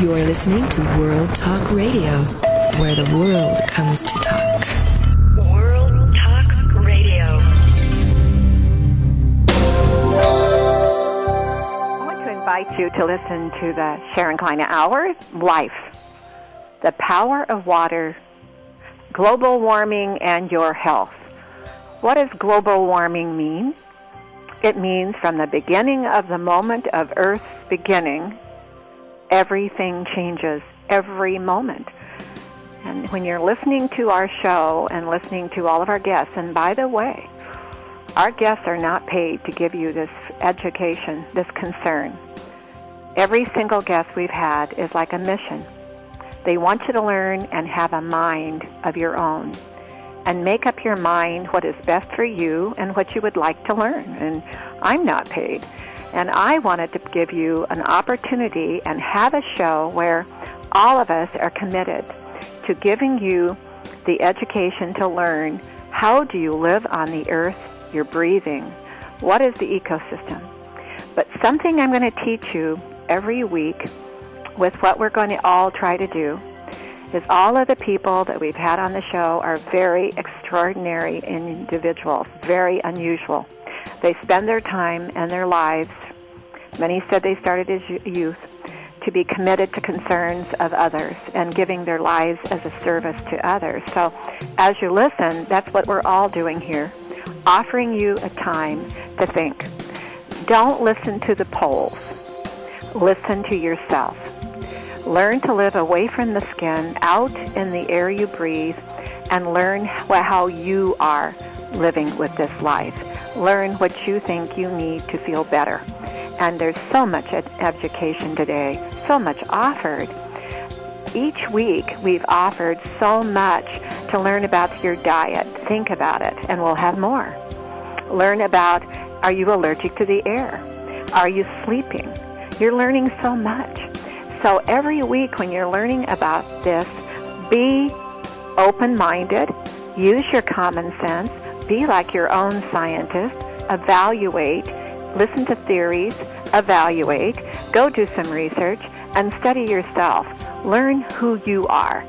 You're listening to World Talk Radio, where the world comes to talk. World Talk Radio. I want to invite you to listen to the Sharon Kleyne Hour Life, the power of water, global warming, and your health. What does global warming mean? It means from the beginning of the moment of Earth's beginning, everything changes every moment. And when you're listening to our show and listening to all of our guests, and by the way, our guests are not paid to give you this education, this concern. Every single guest we've had is like a mission. They want you to learn and have a mind of your own and make up your mind what is best for you and what you would like to learn. And I'm not paid. And I wanted to give you an opportunity and have a show where all of us are committed to giving you the education to learn how do you live on the earth you're breathing? What is the ecosystem? But something I'm going to teach you every week with what we're going to all try to do is all of the people that we've had on the show are very extraordinary individuals, very unusual. They spend their time and their lives, many said they started as youth, to be committed to concerns of others and giving their lives as a service to others. So as you listen, that's what we're all doing here, offering you a time to think. Don't listen to the polls. Listen to yourself. Learn to live away from the skin, out in the air you breathe, and learn how you are living with this life. Learn what you think you need to feel better. And there's so much ed- education today, so much offered. Each week we've offered so much to learn about your diet. Think about it, and we'll have more. Learn about are you allergic to the air? Are you sleeping? You're learning so much. So every week when you're learning about this, be open-minded, use your common sense, be like your own scientist, evaluate, listen to theories, evaluate, go do some research, and study yourself. Learn who you are.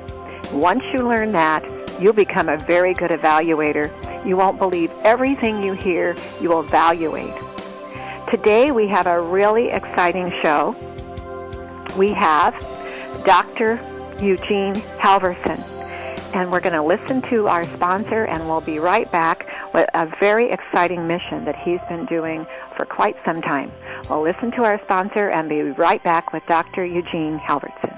Once you learn that, you'll become a very good evaluator. You won't believe everything you hear, you will evaluate. Today we have a really exciting show. We have Dr. Eugene Helveston, and we're going to listen to our sponsor, and we'll be right back with a very exciting mission that he's been doing for quite some time. We'll listen to our sponsor and be right back with Dr. Eugene Helveston.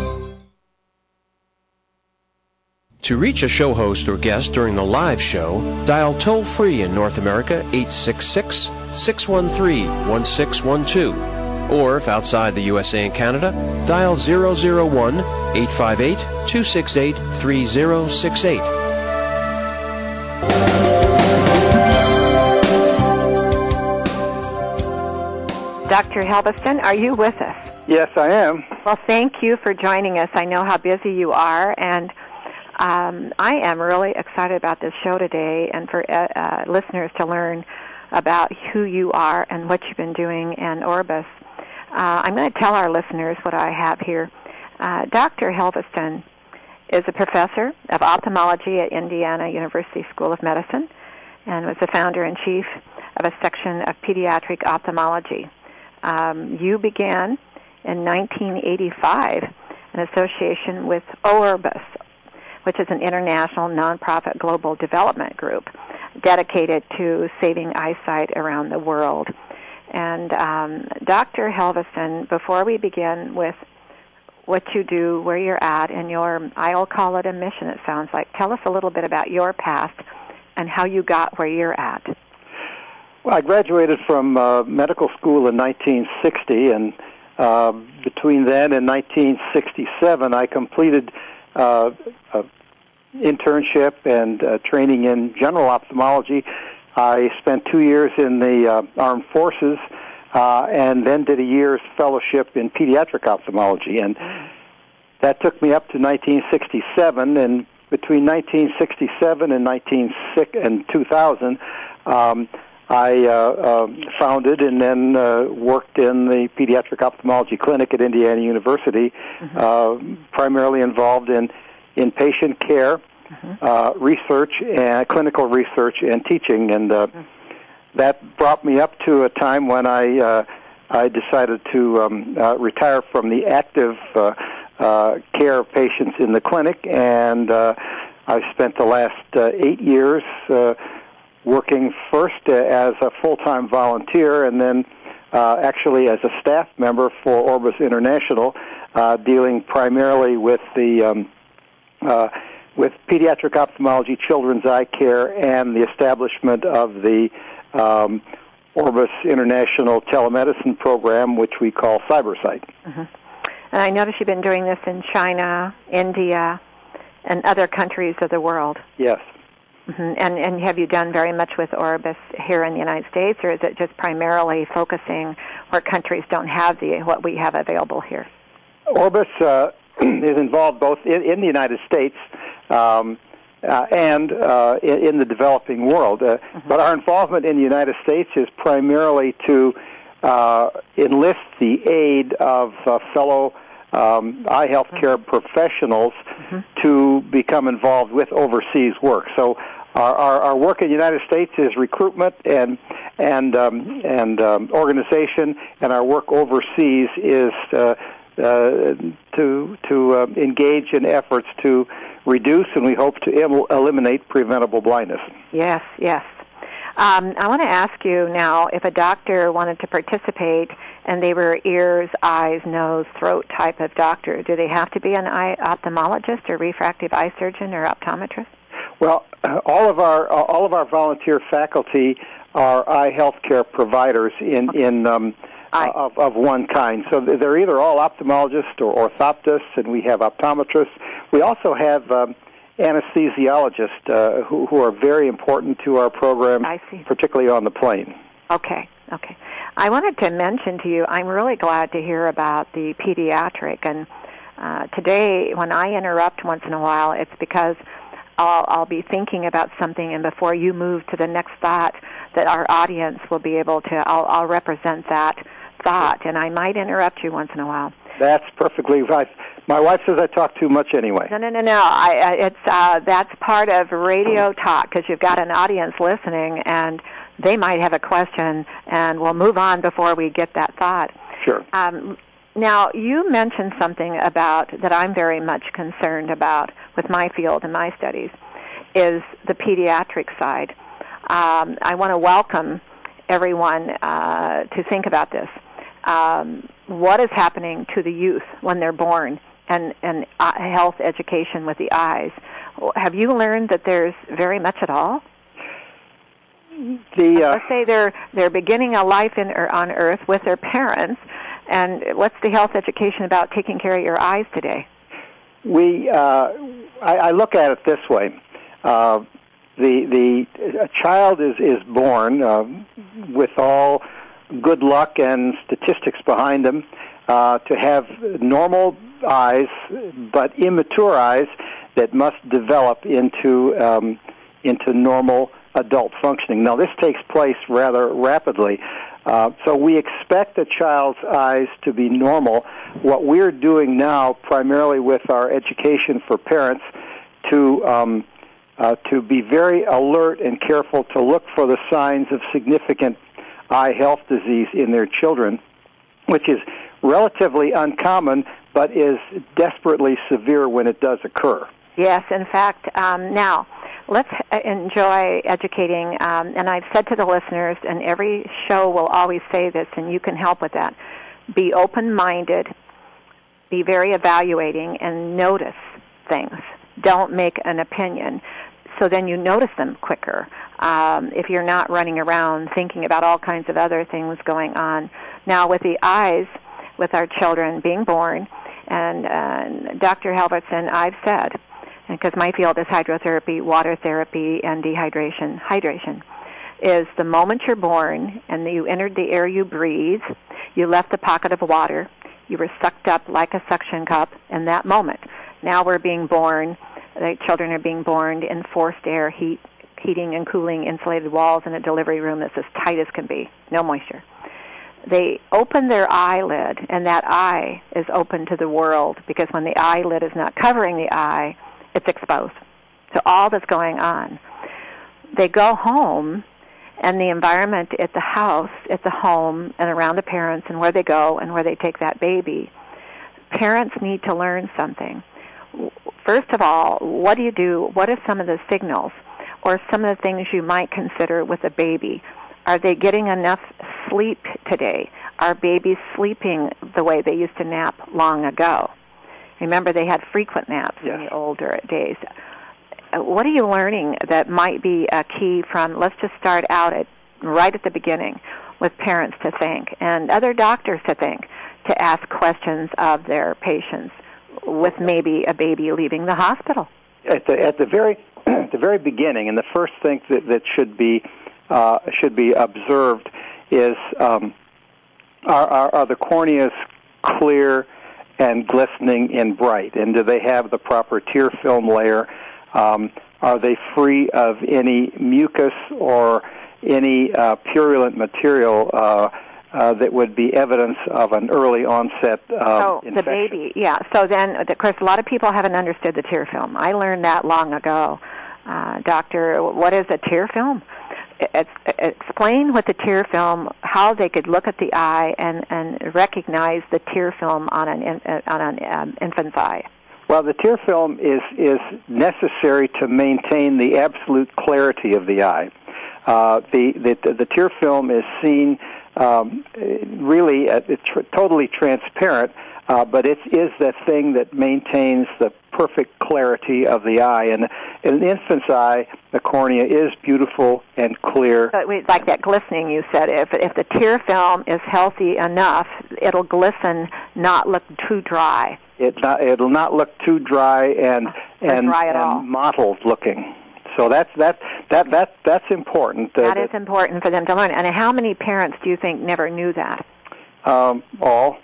To reach a show host or guest during the live show, dial toll free in North America 866 613 1612. Or if outside the USA and Canada, dial 001 858 268 3068. Dr. Helveston, are you with us? Yes, I am. Well, thank you for joining us. I know how busy you are, and um, I am really excited about this show today and for uh, uh, listeners to learn about who you are and what you've been doing in Orbis. Uh, I'm going to tell our listeners what I have here. Uh, Dr. Helveston is a professor of ophthalmology at Indiana University School of Medicine and was the founder and chief of a section of pediatric ophthalmology. Um, you began in 1985 an association with Orbis, which is an international nonprofit global development group dedicated to saving eyesight around the world. And um, Dr. Helveston, before we begin with what you do, where you're at, and your, I'll call it a mission, it sounds like. Tell us a little bit about your past and how you got where you're at. Well, I graduated from uh, medical school in 1960, and uh, between then and 1967, I completed internship and uh, training in general ophthalmology. I spent two years in the uh, armed forces, uh, and then did a year's fellowship in pediatric ophthalmology, and that took me up to 1967. And between 1967 and 19 and 2000. Um, I uh, uh, founded and then uh, worked in the pediatric ophthalmology clinic at Indiana University, mm-hmm. uh, primarily involved in in patient care, mm-hmm. uh, research, and clinical research and teaching, and uh, mm-hmm. that brought me up to a time when I uh, I decided to um, uh, retire from the active uh, uh, care of patients in the clinic, and uh, I spent the last uh, eight years. Working first as a full-time volunteer and then uh, actually as a staff member for Orbis International, uh, dealing primarily with the um, uh, with pediatric ophthalmology, children's eye care, and the establishment of the um, Orbis International telemedicine program, which we call CyberSight. Mm-hmm. And I notice you've been doing this in China, India, and other countries of the world. Yes. Mm-hmm. And and have you done very much with Orbis here in the United States, or is it just primarily focusing where countries don't have the what we have available here? Orbis uh, is involved both in, in the United States um, uh, and uh, in, in, the developing world. Uh, mm-hmm. But our involvement in the United States is primarily to uh, enlist the aid of uh, fellow um, eye health care mm-hmm. professionals mm-hmm. to become involved with overseas work. So our, our, our, work in the United States is recruitment and and um, and um, organization, and our work overseas is uh, uh, to to uh, engage in efforts to reduce and we hope to Im- eliminate preventable blindness. Yes, yes. Um, I want to ask you now if a doctor wanted to participate and they were ears, eyes, nose, throat type of doctor, do they have to be an eye ophthalmologist or refractive eye surgeon or optometrist? Well, all of our all of our volunteer faculty are eye healthcare providers in in um, of of one kind. So they're either all ophthalmologists or orthoptists, and we have optometrists. We also have um, anesthesiologists uh, who, who are very important to our program, I see. particularly on the plane. Okay, okay. I wanted to mention to you, I'm really glad to hear about the pediatric. And uh, today, when I interrupt once in a while, it's because I'll, I'll be thinking about something, and before you move to the next thought, that our audience will be able to, I'll, I'll represent that thought, and I might interrupt you once in a while. That's perfectly right. My wife says I talk too much anyway. No, no, no, no. I, I, it's uh, that's part of radio talk because you've got an audience listening, and they might have a question, and we'll move on before we get that thought. Sure. Um, now, you mentioned something about that I'm very much concerned about with my field and my studies is the pediatric side. Um, I want to welcome everyone uh, to think about this. Um, what is happening to the youth when they're born and, and uh, health education with the eyes? Have you learned that there's very much at all? The, uh, Let's say they're they're beginning a life in, or on Earth with their parents, and what's the health education about taking care of your eyes today? We, uh, I, I look at it this way: uh, the the a child is is born uh, with all good luck and statistics behind them uh, to have normal eyes, but immature eyes that must develop into um, into normal adult functioning. Now, this takes place rather rapidly. Uh, so we expect a child's eyes to be normal. What we're doing now, primarily with our education for parents, to um, uh, to be very alert and careful to look for the signs of significant eye health disease in their children, which is relatively uncommon, but is desperately severe when it does occur. Yes, in fact, um, now let's enjoy educating. Um, and I've said to the listeners, and every show will always say this, and you can help with that. Be open-minded. Be very evaluating, and notice things. Don't make an opinion. So then you notice them quicker. Um, if you're not running around thinking about all kinds of other things going on. Now, with the eyes, with our children being born, and uh, Dr. Helveston, I've said, because my field is hydrotherapy, water therapy, and dehydration. Hydration is the moment you're born and you entered the air you breathe, you left the pocket of water, you were sucked up like a suction cup in that moment. Now we're being born, the children are being born in forced air, heat, heating and cooling, insulated walls in a delivery room that's as tight as can be, no moisture. They open their eyelid, and that eye is open to the world because when the eyelid is not covering the eye, it's exposed to all that's going on. They go home, and the environment at the house, at the home, and around the parents, and where they go and where they take that baby, parents need to learn something. First of all, what do you do? What are some of the signals or some of the things you might consider with a baby? Are they getting enough sleep today? Are babies sleeping the way they used to nap long ago? Remember, they had frequent naps yes. in the older days. Uh, what are you learning that might be a key from? Let's just start out at right at the beginning with parents to think and other doctors to think to ask questions of their patients with maybe a baby leaving the hospital. At the at the very at the very beginning, and the first thing that that should be uh, should be observed is um, are, are, are the corneas clear and glistening and bright? And do they have the proper tear film layer? Um, are they free of any mucus or any uh, purulent material uh, uh, that would be evidence of an early onset uh, oh, infection? the baby, yeah. So then, of course, a lot of people haven't understood the tear film. I learned that long ago. Uh, doctor, what is a tear film? explain what the tear film how they could look at the eye and, and recognize the tear film on an uh, on an um, infant's eye. Well, the tear film is is necessary to maintain the absolute clarity of the eye. Uh, the, the the tear film is seen um, really uh, tr- totally transparent, uh, but it is the thing that maintains the perfect clarity of the eye. And in an infant's eye, the cornea is beautiful and clear. But we, like that glistening you said, if if the tear film is healthy enough, it'll glisten, not look too dry. It not, it'll not look too dry and and, dry and mottled looking. So that's that that that that's important. That is important for them to learn. And how many parents do you think never knew that? Um, all.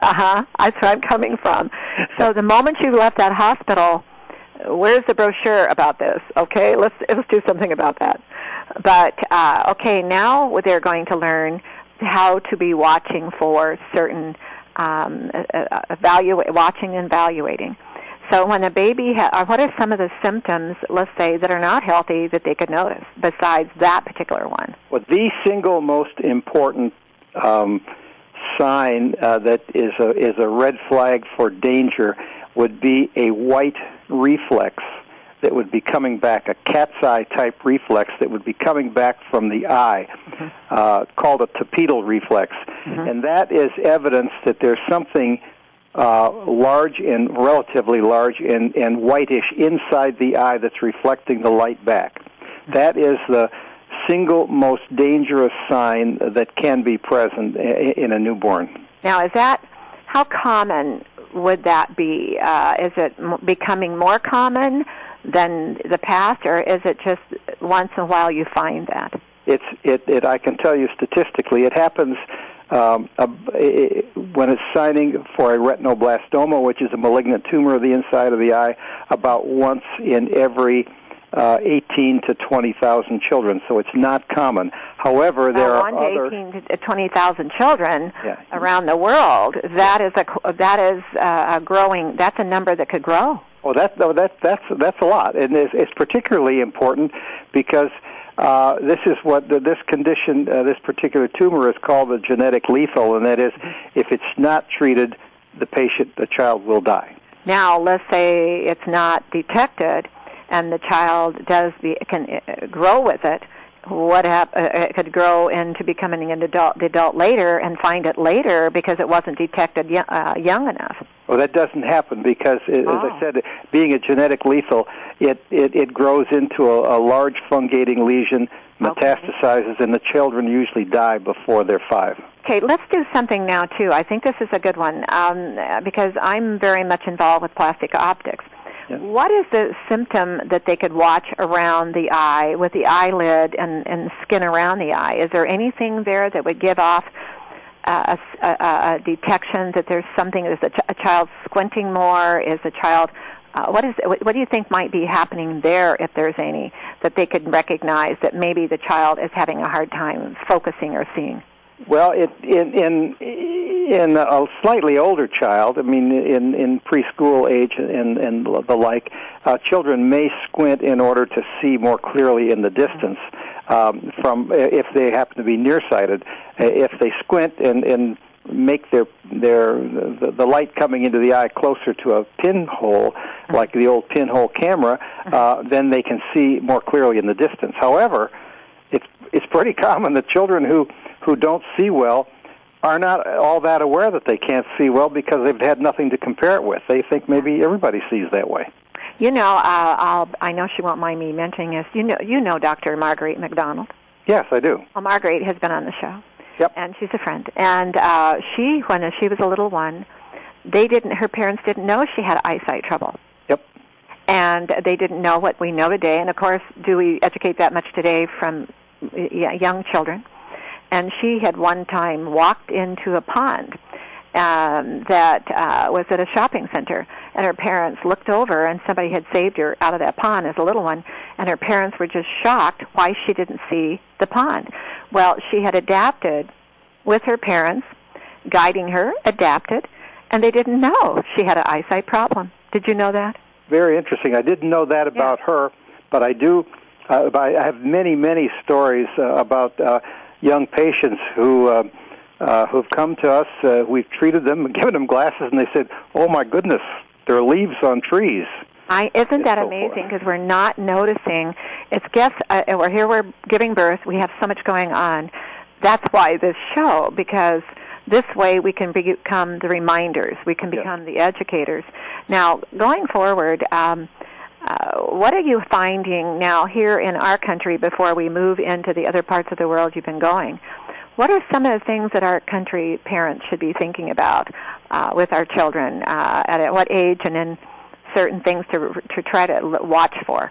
Uh huh. That's where I'm coming from. So the moment you left that hospital, where's the brochure about this? Okay, let's let's do something about that. But uh, okay, now they're going to learn how to be watching for certain um, uh, evaluate, watching and evaluating. So when a baby, ha- what are some of the symptoms, let's say, that are not healthy that they could notice besides that particular one? Well, the single most important um, sign uh, that is a is a red flag for danger would be a white reflex that would be coming back, a cat's eye type reflex that would be coming back from the eye, mm-hmm. uh, called a tapetal reflex, mm-hmm. and that is evidence that there's something uh, large and relatively large and, and whitish inside the eye that's reflecting the light back. That is the single most dangerous sign that can be present in a newborn. Now, is that how common would that be? Uh, is it m- becoming more common than the past, or is it just once in a while you find that? It's it. it I can tell you statistically, it happens um, uh, when it's signing for a retinoblastoma, which is a malignant tumor of the inside of the eye, about once in every uh, 18 to 20,000 children. So it's not common. However, there well, are one other 18 to 20,000 children yeah. around the world. That is a that is uh, a growing. That's a number that could grow. Oh, that no, that that's that's a lot, and it's, it's particularly important because uh, this is what the, this condition, uh, this particular tumor is called the genetic lethal, and that is, if it's not treated, the patient, the child will die. Now, let's say it's not detected. and the child does be, can uh, grow with it, what hap- uh, it could grow into becoming an adult, the adult later and find it later because it wasn't detected y- uh, young enough. Well, that doesn't happen because, as Oh. I said, being a genetic lethal, it, it, it grows into a, a large fungating lesion, Okay. metastasizes, and the children usually die before they're five. Okay, let's do something now too. I think this is a good one um, because I'm very much involved with plastic optics. What is the symptom that they could watch around the eye with the eyelid and, and skin around the eye? Is there anything there that would give off uh, a, a, a detection that there's something? Is a, ch- a child squinting more? Is a child uh, what is what do you think might be happening there if there's any that they could recognize that maybe the child is having a hard time focusing or seeing? Well, it, in in in a slightly older child, I mean, in in preschool age and and the like, uh, children may squint in order to see more clearly in the distance. Um, from if they happen to be nearsighted, Uh, if they squint and and make their their the, the light coming into the eye closer to a pinhole, like the old pinhole camera, uh, then they can see more clearly in the distance. However, it's it's pretty common that children who who don't see well are not all that aware that they can't see well because they've had nothing to compare it with. They think maybe everybody sees that way. You know, uh, I'll, I know she won't mind me mentioning this. You know, you know Dr. Marguerite McDonald. Yes, I do. Well, Marguerite has been on the show. Yep. And she's a friend. And uh, she, when she was a little one, they didn't. Her parents didn't know she had eyesight trouble. Yep. And they didn't know what we know today. And of course, do we educate that much today from young children? And she had one time walked into a pond um, that uh, was at a shopping center, and her parents looked over, and somebody had saved her out of that pond as a little one, and her parents were just shocked why she didn't see the pond. Well, she had adapted with her parents, guiding her, adapted, and they didn't know she had an eyesight problem. Did you know that? Very interesting. I didn't know that about her, but I do. Uh, I have many, many stories uh, about uh, young patients who uh, uh, who've come to us. Uh, we've treated them, and given them glasses, and they said, "Oh my goodness, there are leaves on trees." I, isn't that so amazing? Because we're not noticing. It's guess uh, we're here. We're giving birth. We have so much going on. That's why this show because this way we can become the reminders. We can Yeah. become the educators. Now, going forward, um, uh, what are you finding now here in our country before we move into the other parts of the world you've been going? What are some of the things that our country parents should be thinking about uh, with our children? Uh, at, at what age, and then certain things to to try to watch for?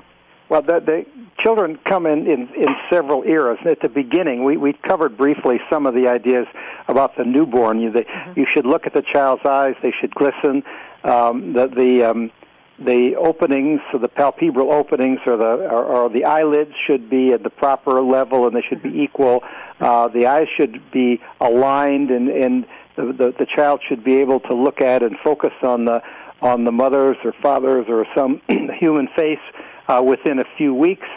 Well, the, the children come in, in, in several eras. At the beginning, we, we covered briefly some of the ideas about the newborn. You, they, you should look at the child's eyes; they should glisten. Um, the the um, the openings, so the palpebral openings, or the or, or the eyelids should be at the proper level, and they should be equal. Uh, the eyes should be aligned, and and the, the the child should be able to look at and focus on the on the mother's or father's or some human face uh, within a few weeks.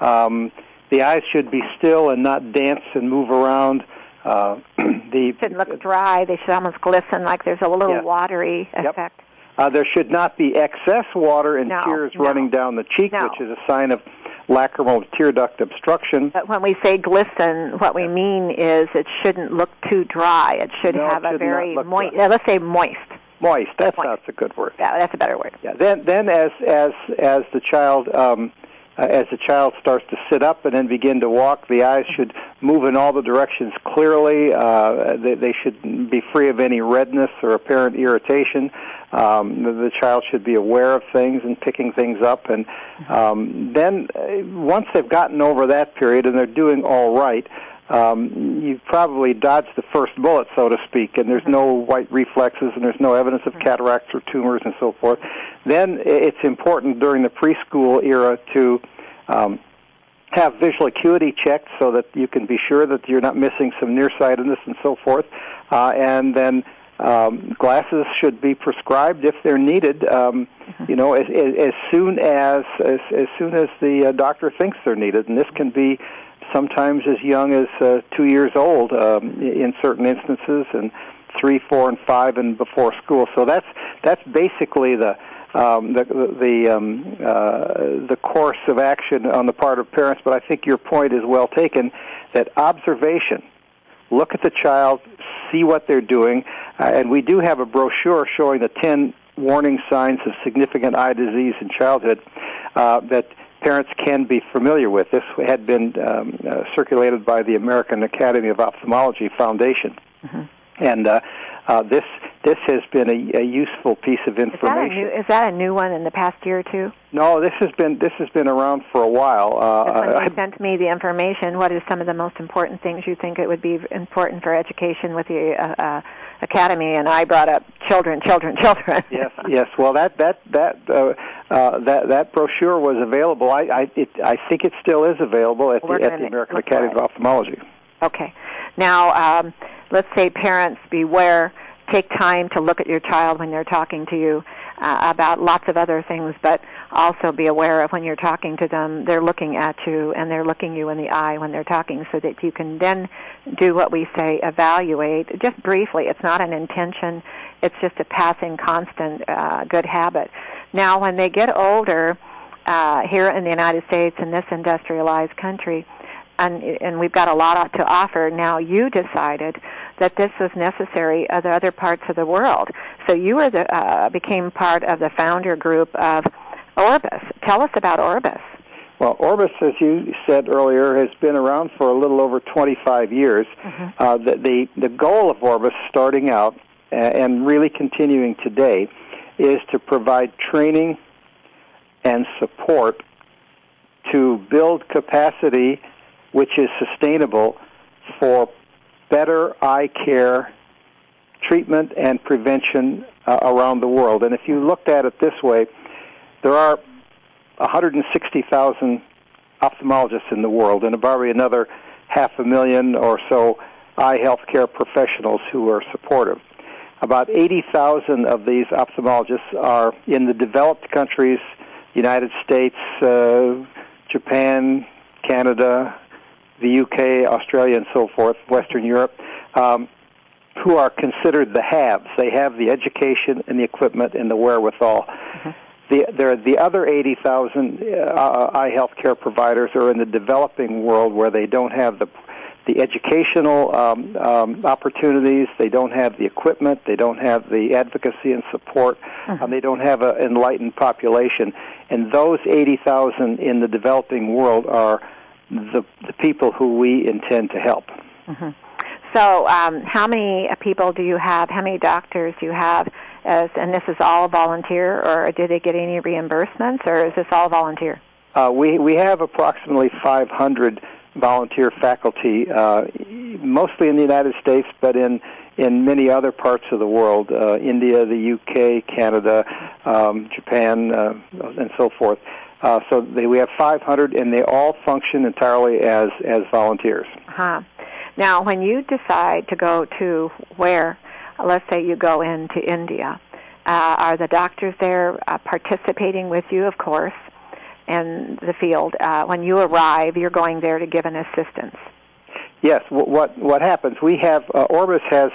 Um, the eyes should be still and not dance and move around. Uh, the Should look dry. They should almost glisten, like there's a little Yeah. watery Yep. Uh, there should not be excess water and No, tears no. running down the cheek, No. which is a sign of lacrimal tear duct obstruction. But when we say glisten, what we mean is it shouldn't look too dry. It should No, it have a should not very moist. dry. Let's say moist. Moist. That's Moist. that's a good word. Yeah, that's a better word. Yeah. Then then as as as the child um, uh, as the child starts to sit up and then begin to walk, the eyes should move in all the directions clearly. Uh, they, they should be free of any redness or apparent irritation. Um, the, the child should be aware of things and picking things up. And um, then uh, once they've gotten over that period and they're doing all right, um, you've probably dodged the first bullet, so to speak, and there's no white reflexes and there's no evidence of cataracts or tumors and so forth. Then it's important during the preschool era to um, have visual acuity checked so that you can be sure that you're not missing some nearsightedness and so forth. Uh, and then um, glasses should be prescribed if they're needed. Um, You know, as, as, as soon as, as as soon as the uh, doctor thinks they're needed, and this can be sometimes as young as uh, two years old um, in certain instances, and three, four, and five, and before school. So that's that's basically the um, the the um, uh, the course of action on the part of parents. But I think your point is well taken. That observation, look at the child, see what they're doing, uh, and we do have a brochure showing the ten warning signs of significant eye disease in childhood uh, that parents can be familiar with. This had been um, uh, circulated by the American Academy of Ophthalmology Foundation, Mm-hmm. and uh, uh, this this has been a, a useful piece of Is that, information. new, is that a new one in the past year or two? No, this has been this has been around for a while. Uh, When I- sent me the information, what are some of the most important things you think it would be important for education with the uh, uh, academy? And I brought up children, children, children. yes, yes. Well, that that that uh, uh, that that brochure was available. I I, it, I think it still is available at We're the at the American Academy of Ophthalmology. Okay. Now, um, let's say parents beware. Take time to look at your child when they're talking to you uh, about lots of other things, but also be aware of when you're talking to them, they're looking at you and they're looking you in the eye when they're talking so that you can then do what we say, evaluate, just briefly. It's not an intention. It's just a passing constant uh, good habit. Now, when they get older, uh, here in the United States, in this industrialized country, and and we've got a lot to offer. Now you decided that this was necessary other other parts of the world. So you were the uh, became part of the founder group of Orbis. Tell us about Orbis. Well, Orbis, as you said earlier, has been around for a little over 25 years. Uh, the, the the goal of Orbis, starting out and really continuing today, is to provide training and support to build capacity which is sustainable for better eye care treatment and prevention uh, around the world. And if you looked at it this way, there are 160,000 ophthalmologists in the world, and probably another half a million or so eye health care professionals who are supportive. About 80,000 of these ophthalmologists are in the developed countries, United States, uh, Japan, Canada, the UK, Australia, and so forth, Western Europe, um, who are considered the haves. They have the education and the equipment and the wherewithal. The, there, the other 80,000 uh, eye health care providers are in the developing world where they don't have the the educational um, um, opportunities, they don't have the equipment, they don't have the advocacy and support, and they don't have an enlightened population. And those 80,000 in the developing world are the, the people who we intend to help. So, um, how many people do you have? How many doctors do you have? As, and this is all volunteer, or do they get any reimbursements, or is this all volunteer? Uh, we we have approximately 500 volunteer faculty, uh, mostly in the United States, but in in many other parts of the world, uh, India, the UK, Canada, um, Japan, uh, and so forth. Uh, so they, we have 500, and they all function entirely as as volunteers. Huh. Now, when you decide to go to where, let's say you go into India, uh, are the doctors there uh, participating with you, of course, in the field? Uh, when you arrive, you're going there to give an assistance. Yes. wh- What what happens? We have uh, Orbis has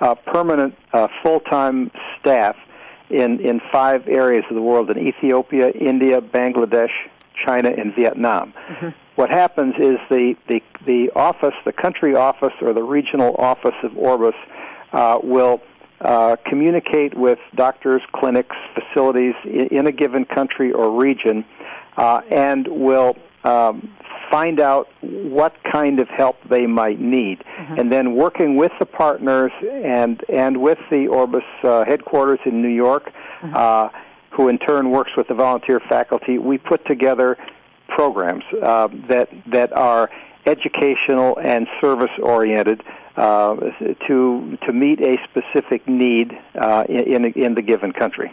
uh, permanent uh, full time staff in in five areas of the world: in Ethiopia, India, Bangladesh, China, and Vietnam. What happens is the, the the office, the country office, or the regional office of Orbis uh, will uh, communicate with doctors, clinics, facilities in, in a given country or region, uh, and will um, find out what kind of help they might need, and then working with the partners and and with the Orbis uh, headquarters in New York, uh, who in turn works with the volunteer faculty, we put together programs uh, that that are educational and service oriented uh, to to meet a specific need uh, in in, in the given country.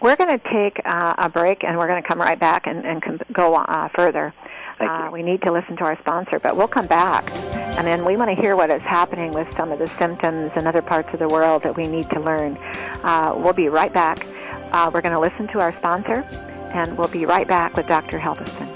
We're going to take uh, a break, and we're going to come right back and, and com- go uh, further. Uh, we need to listen to our sponsor, but we'll come back, and then we want to hear what is happening with some of the symptoms in other parts of the world that we need to learn. Uh, we'll be right back. Uh, we're going to listen to our sponsor, and we'll be right back with Dr. Helveston.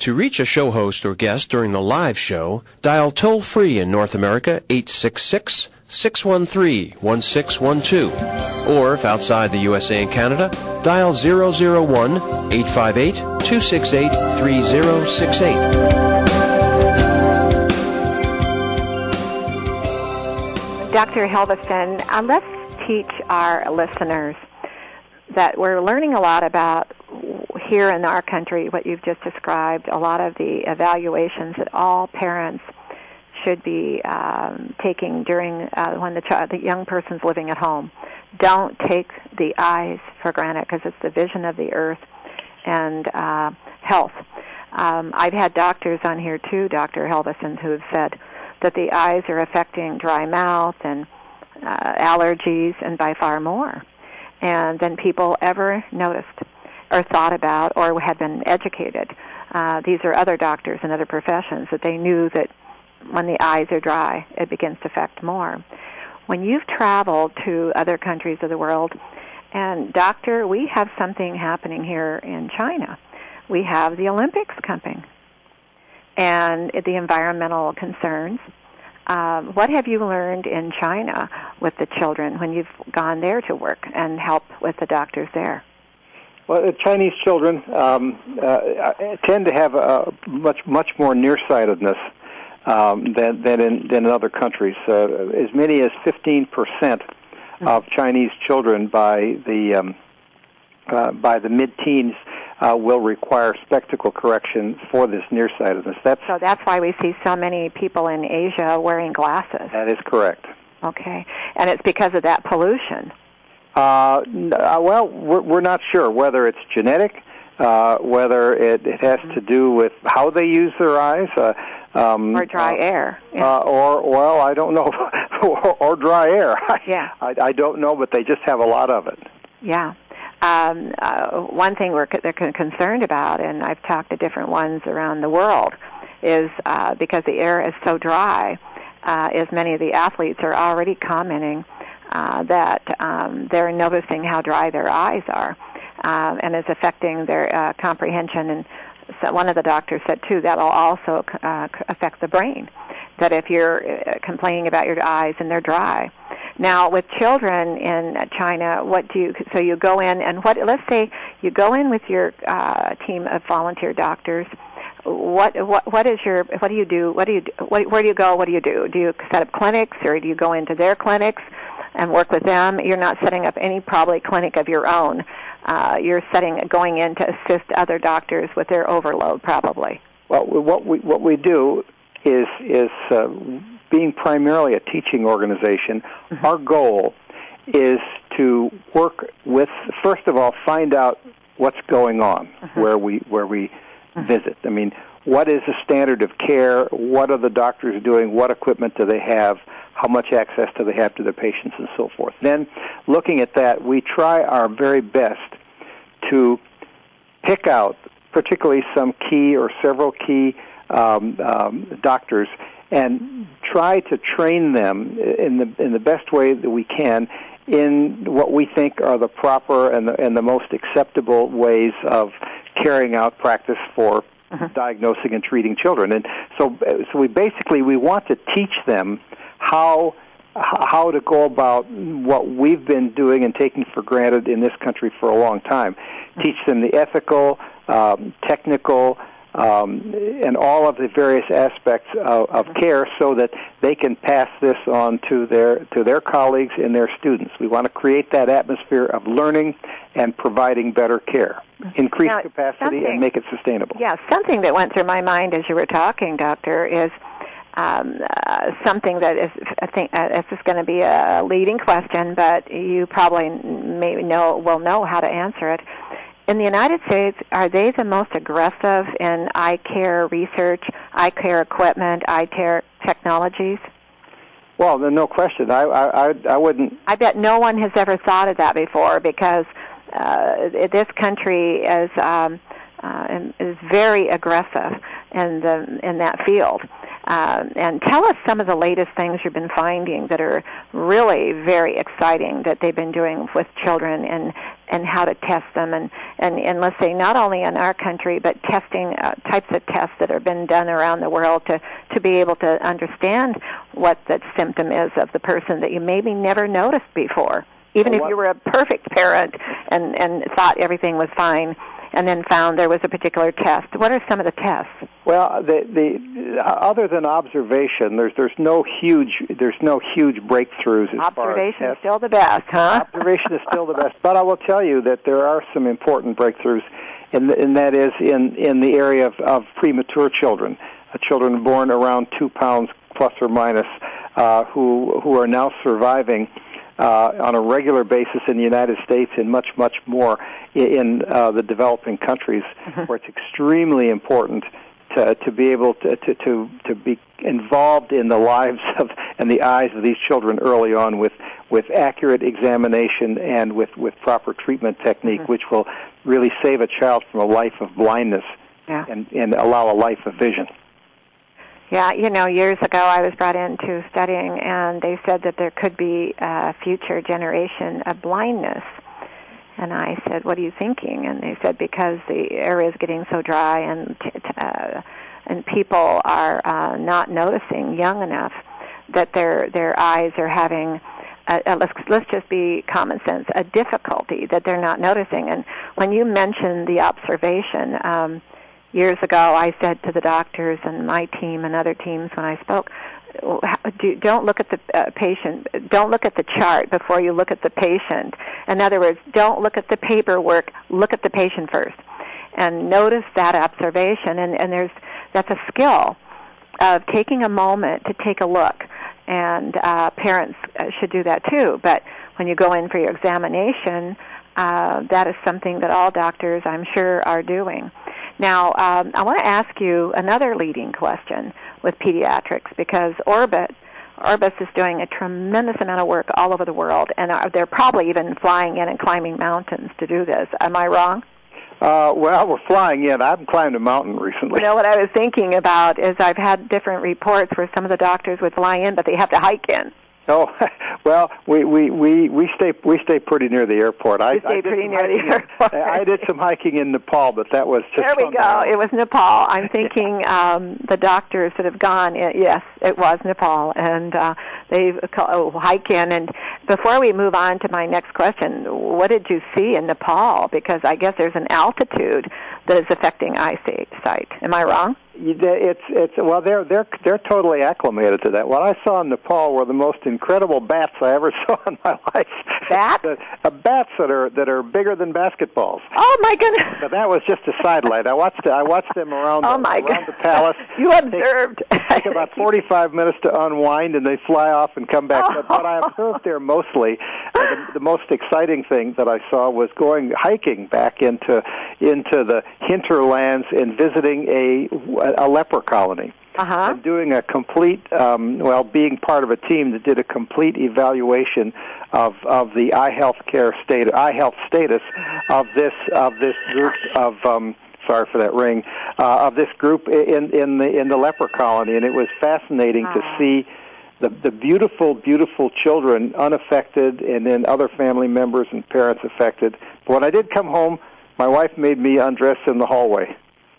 To reach a show host or guest during the live show, dial toll free in North America 866 613 1612. Or if outside the USA and Canada, dial 001 858 268 3068. Dr. Helveston, uh, let's teach our listeners that we're learning a lot about here in our country, what you've just described, a lot of the evaluations that all parents should be um, taking during uh, when the child, the young person's living at home. Don't take the eyes for granted because it's the vision of the earth and uh, health. Um, I've had doctors on here too, Dr. Helveston, who have said that the eyes are affecting dry mouth and uh, allergies and by far more and than people ever noticed or thought about or had been educated. Uh, these are other doctors and other professions that they knew that when the eyes are dry, it begins to affect more. When you've traveled to other countries of the world, and doctor, we have something happening here in China. We have the Olympics coming and the environmental concerns. Um, what have you learned in China with the children when you've gone there to work and help with the doctors there? Well, the Chinese children um, uh, tend to have a much much more nearsightedness um, than than in, than in other countries. Uh, as many as 15 percent of Chinese children by the um, uh, by the mid-teens uh, will require spectacle correction for this nearsightedness. That's So that's why we see so many people in Asia wearing glasses. that is correct. Okay. And it's because of that pollution. Uh, uh, well, we're, we're not sure whether it's genetic, uh, whether it, it has to do with how they use their eyes, uh, um, Or dry uh, air. Yeah. Uh, or well, I don't know, or, or dry air. Yeah. I, I don't know, but they just have a lot of it. Yeah. Um, uh, one thing we're they're concerned about, and I've talked to different ones around the world, is uh, because the air is so dry, uh, is many of the athletes are already commenting uh, that um, they're noticing how dry their eyes are, uh, and is affecting their uh, comprehension. And so one of the doctors said too that'll also uh, affect the brain. That if you're uh, complaining about your eyes and they're dry, now, with children in China, what do you? So you go in, and what? Let's say you go in with your uh, team of volunteer doctors. What what what is your? What do you do? What do you? What, where do you go? What do you do? Do you set up clinics, or do you go into their clinics and work with them? You're not setting up any probably clinic of your own. Uh, you're setting going in to assist other doctors with their overload, probably. Well, what we what we do is is uh, being primarily a teaching organization. Our goal is to work with first of all find out what's going on where we where we visit. I mean, what is the standard of care? What are the doctors doing? What equipment do they have? How much access do they have to their patients and so forth? Then, looking at that, we try our very best to pick out particularly some key or several key um, um, doctors and try to train them in the in the best way that we can in what we think are the proper and the and the most acceptable ways of carrying out practice for diagnosing and treating children. And so so we basically we want to teach them how how to go about what we've been doing and taking for granted in this country for a long time. Teach them the ethical, um, technical, um, and all of the various aspects of, of care, so that they can pass this on to their to their colleagues and their students. We want to create that atmosphere of learning and providing better care, increase Now, capacity, and make it sustainable. Yeah, something that went through my mind as you were talking, Doctor, is um, uh, something that is, I think, uh, this is going to be a leading question, but you probably may know will know how to answer it. in the United States, are they the most aggressive in eye care research, eye care equipment, eye care technologies? Well, no question. I I I, I wouldn't. I bet no one has ever thought of that before because uh, this country is um, uh, is very aggressive in the in that field. Uh, and tell us some of the latest things you've been finding that are really very exciting that they've been doing with children and and how to test them. And and and let's say not only in our country but testing uh, types of tests that have been done around the world to to be able to understand what that symptom is of the person that you maybe never noticed before. Even Well, if you were a perfect parent and and thought everything was fine and then found there was a particular test. What are some of the tests? Well, the the other than observation, there's there's no huge there's no huge breakthroughs as far as observation is still the best huh? Observation is still the best, but I will tell you that there are some important breakthroughs, and and that is in in the area of, of premature children, uh, children born around two pounds plus or minus, uh, who who are now surviving. Uh, on a regular basis in the United States and much, much more in uh, the developing countries, where it's extremely important to, to be able to, to, to, to be involved in the lives of and the eyes of these children early on with, with accurate examination and with, with proper treatment technique, which will really save a child from a life of blindness yeah. and, and allow a life of vision. Yeah, you know, years ago I was brought into studying, and they said that there could be a future generation of blindness. And I said, "What are you thinking?" And they said, "Because the air is getting so dry, and uh, and people are uh, not noticing young enough that their their eyes are having." Uh, let's let's just be common sense. A difficulty that they're not noticing. And when you mentioned the observation, um, years ago I said to the doctors and my team and other teams when I spoke, do, don't look at the uh, patient, don't look at the chart before you look at the patient. In other words, don't look at the paperwork, look at the patient first. And notice that observation and, and there's that's a skill of taking a moment to take a look. And uh, parents uh, should do that too. But when you go in for your examination, uh, that is something that all doctors, I'm sure, are doing. Now, um, I want to ask you another leading question with pediatrics because Orbit, Orbis is doing a tremendous amount of work all over the world, and are, they're probably even flying in and climbing mountains to do this. Am I wrong? Uh, well, we're flying in. I haven't climbed a mountain recently. You know what I was thinking about is I've had different reports where some of the doctors would fly in, but they have to hike in. Oh, well, we we we we stay we stay pretty near the airport. I, stay I pretty near the hiking airport. I did some hiking in Nepal, but that was just There we go. It was Nepal. I'm thinking um, the doctors that have gone. uh, Yes, it was Nepal, and uh, they oh, hike in. And before we move on to my next question, what did you see in Nepal? Because I guess there's an altitude that is affecting eyesight. Sight. Am I wrong? It's it's well they're they're they're totally acclimated to that. What I saw in Nepal were the most incredible bats I ever saw in my life. Bats? Uh, bats that are that are bigger than basketballs. Oh my goodness! But that was just a sidelight. I watched I watched them around Oh the, my around God. the palace. You observed. Take about 45 minutes to unwind, and they fly off and come back. But what I observed there mostly, uh, the, the most exciting thing that I saw was going hiking back into into the hinterlands and visiting a a leper colony Uh-huh. and doing a complete, um, well, being part of a team that did a complete evaluation of of the eye health care state, eye health status of this of this group of. Um, Sorry for that ring. Uh, of this group in in the in the leper colony, and it was fascinating to see the the beautiful, beautiful children unaffected, and then other family members and parents affected. But when I did come home, my wife made me undress in the hallway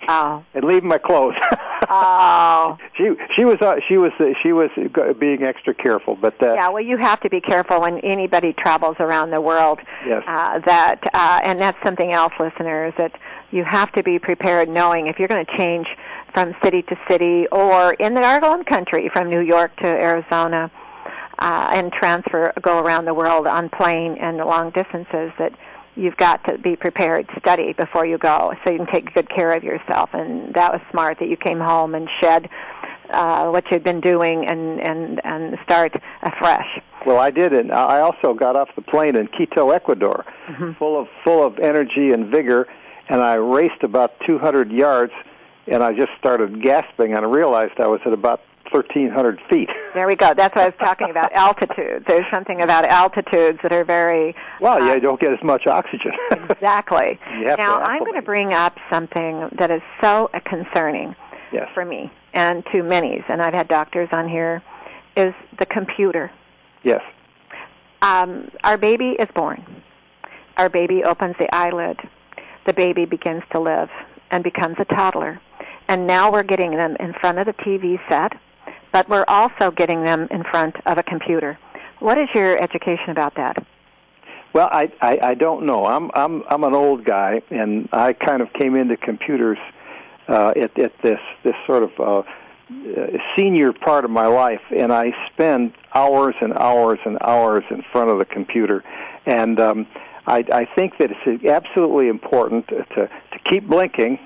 Oh. and leave my clothes. Oh. she she was uh, she was uh, she was being extra careful, but uh, Yeah, well, you have to be careful when anybody travels around the world. Yes. Uh, that uh, and that's something else, listeners. That you have to be prepared, knowing if you're going to change from city to city or in our own country, from New York to Arizona, uh, and transfer go around the world on plane and long distances. That you've got to be prepared, study before you go, so you can take good care of yourself. And that was smart that you came home and shed uh, what you'd been doing and and and start afresh. Well, I did, and I also got off the plane in Quito, Ecuador, Mm-hmm. full of full of energy and vigor, and I raced about 200 yards, and I just started gasping, and I realized I was at about 1,300 feet. There we go. That's what I was talking about. Altitudes. There's something about altitudes that are very Well, uh, yeah, you don't get as much oxygen. exactly. You have to now I'm going to bring up something that is so uh, concerning yes. for me and to many, and I've had doctors on here, is the computer. Yes. Um, our baby is born. Our baby opens the eyelid. The baby begins to live and becomes a toddler. And now we're getting them in front of the TV set, but we're also getting them in front of a computer. What is your education about that? Well, I, I I don't know. I'm I'm I'm an old guy, and I kind of came into computers uh, at at this this sort of uh, senior part of my life, and I spend hours and hours and hours in front of the computer, and um, I I think that it's absolutely important to keep blinking,